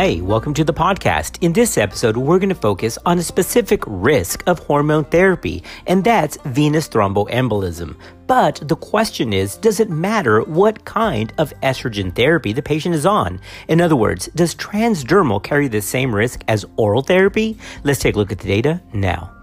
Hey, welcome to the podcast. In this episode, we're going to focus on a specific risk of hormone therapy, and that's venous thromboembolism. But the question is, does it matter what kind of estrogen therapy the patient is on? In other words, does transdermal carry the same risk as oral therapy? Let's take a look at the data now.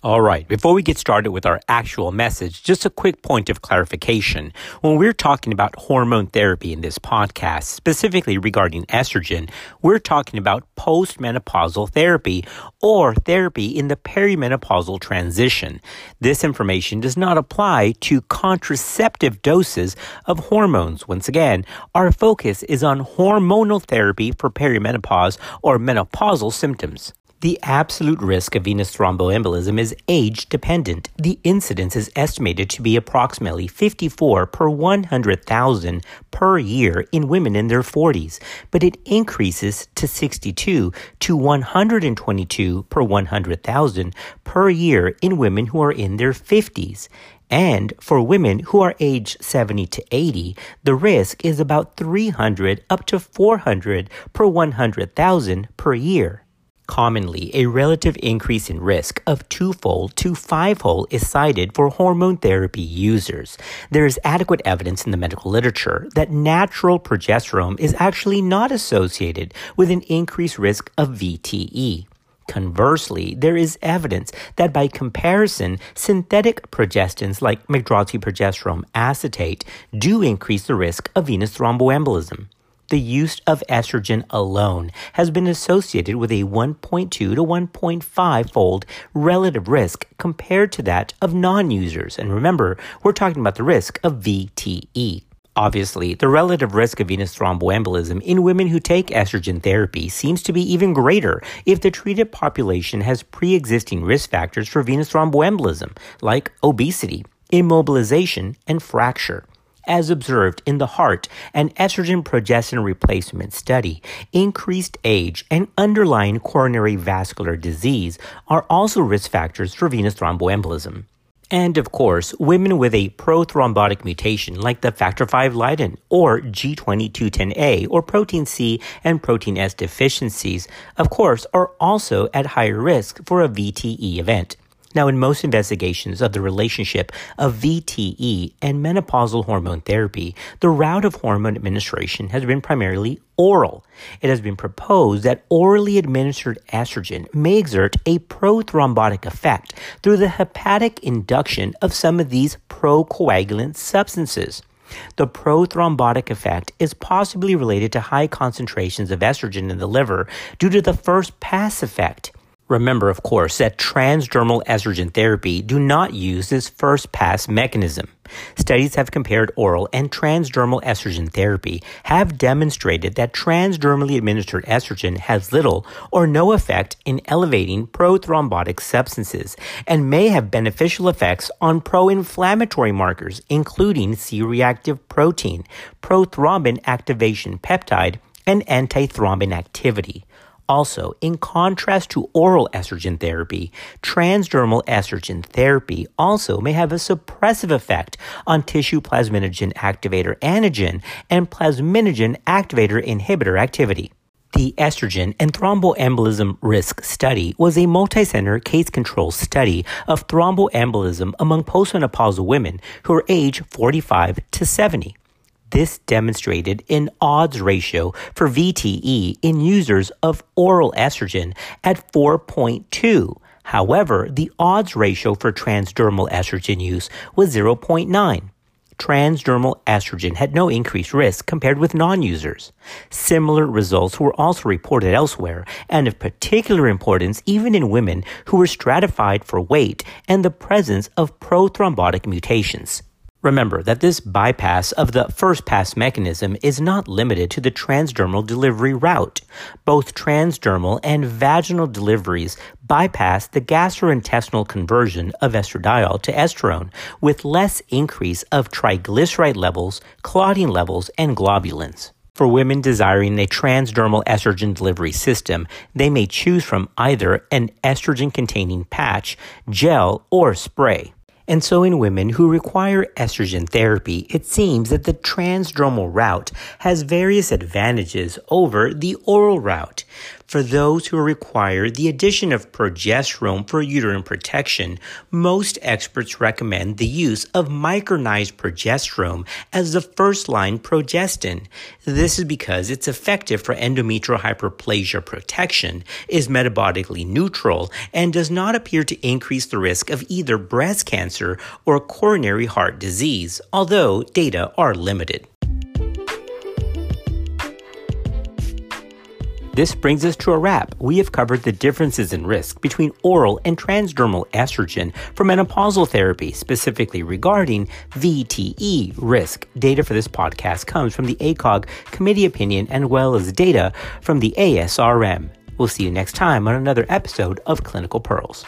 All right, before we get started with our actual message, just a quick point of clarification. When we're talking about hormone therapy in this podcast, specifically regarding estrogen, we're talking about postmenopausal therapy or therapy in the perimenopausal transition. This information does not apply to contraceptive doses of hormones. Once again, our focus is on hormonal therapy for perimenopause or menopausal symptoms. The absolute risk of venous thromboembolism is age dependent. The incidence is estimated to be approximately 54 per 100,000 per year in women in their 40s, but it increases to 62 to 122 per 100,000 per year in women who are in their 50s. And for women who are aged 70 to 80, the risk is about 300 up to 400 per 100,000 per year. Commonly, a relative increase in risk of twofold to fivefold is cited for hormone therapy users. There is adequate evidence in the medical literature that natural progesterone is actually not associated with an increased risk of VTE. Conversely, there is evidence that by comparison, synthetic progestins like medroxyprogesterone acetate do increase the risk of venous thromboembolism the use of estrogen alone has been associated with a 1.2 to 1.5 fold relative risk compared to that of non users. And remember, we're talking about the risk of VTE. Obviously, the relative risk of venous thromboembolism in women who take estrogen therapy seems to be even greater if the treated population has pre existing risk factors for venous thromboembolism, like obesity, immobilization, and fracture as observed in the heart and estrogen progestin replacement study, increased age and underlying coronary vascular disease are also risk factors for venous thromboembolism. And of course, women with a prothrombotic mutation like the factor V Leiden or G2210A or protein C and protein S deficiencies, of course, are also at higher risk for a VTE event. Now, in most investigations of the relationship of VTE and menopausal hormone therapy, the route of hormone administration has been primarily oral. It has been proposed that orally administered estrogen may exert a prothrombotic effect through the hepatic induction of some of these procoagulant substances. The prothrombotic effect is possibly related to high concentrations of estrogen in the liver due to the first pass effect. Remember, of course, that transdermal estrogen therapy do not use this first pass mechanism. Studies have compared oral and transdermal estrogen therapy have demonstrated that transdermally administered estrogen has little or no effect in elevating prothrombotic substances and may have beneficial effects on pro-inflammatory markers including C-reactive protein, prothrombin activation peptide, and antithrombin activity. Also, in contrast to oral estrogen therapy, transdermal estrogen therapy also may have a suppressive effect on tissue plasminogen activator antigen and plasminogen activator inhibitor activity. The estrogen and thromboembolism risk study was a multi-center case control study of thromboembolism among postmenopausal women who are age 45 to 70. This demonstrated an odds ratio for VTE in users of oral estrogen at 4.2. However, the odds ratio for transdermal estrogen use was 0.9. Transdermal estrogen had no increased risk compared with non-users. Similar results were also reported elsewhere and of particular importance even in women who were stratified for weight and the presence of prothrombotic mutations. Remember that this bypass of the first pass mechanism is not limited to the transdermal delivery route. Both transdermal and vaginal deliveries bypass the gastrointestinal conversion of estradiol to estrone with less increase of triglyceride levels, clotting levels, and globulins. For women desiring a transdermal estrogen delivery system, they may choose from either an estrogen containing patch, gel, or spray. And so in women who require estrogen therapy, it seems that the transdermal route has various advantages over the oral route. For those who require the addition of progesterone for uterine protection, most experts recommend the use of micronized progesterone as the first line progestin. This is because it's effective for endometrial hyperplasia protection, is metabolically neutral, and does not appear to increase the risk of either breast cancer or coronary heart disease, although data are limited. This brings us to a wrap. We have covered the differences in risk between oral and transdermal estrogen for menopausal therapy, specifically regarding VTE risk. Data for this podcast comes from the ACOG committee opinion and well as data from the ASRM. We'll see you next time on another episode of Clinical Pearls.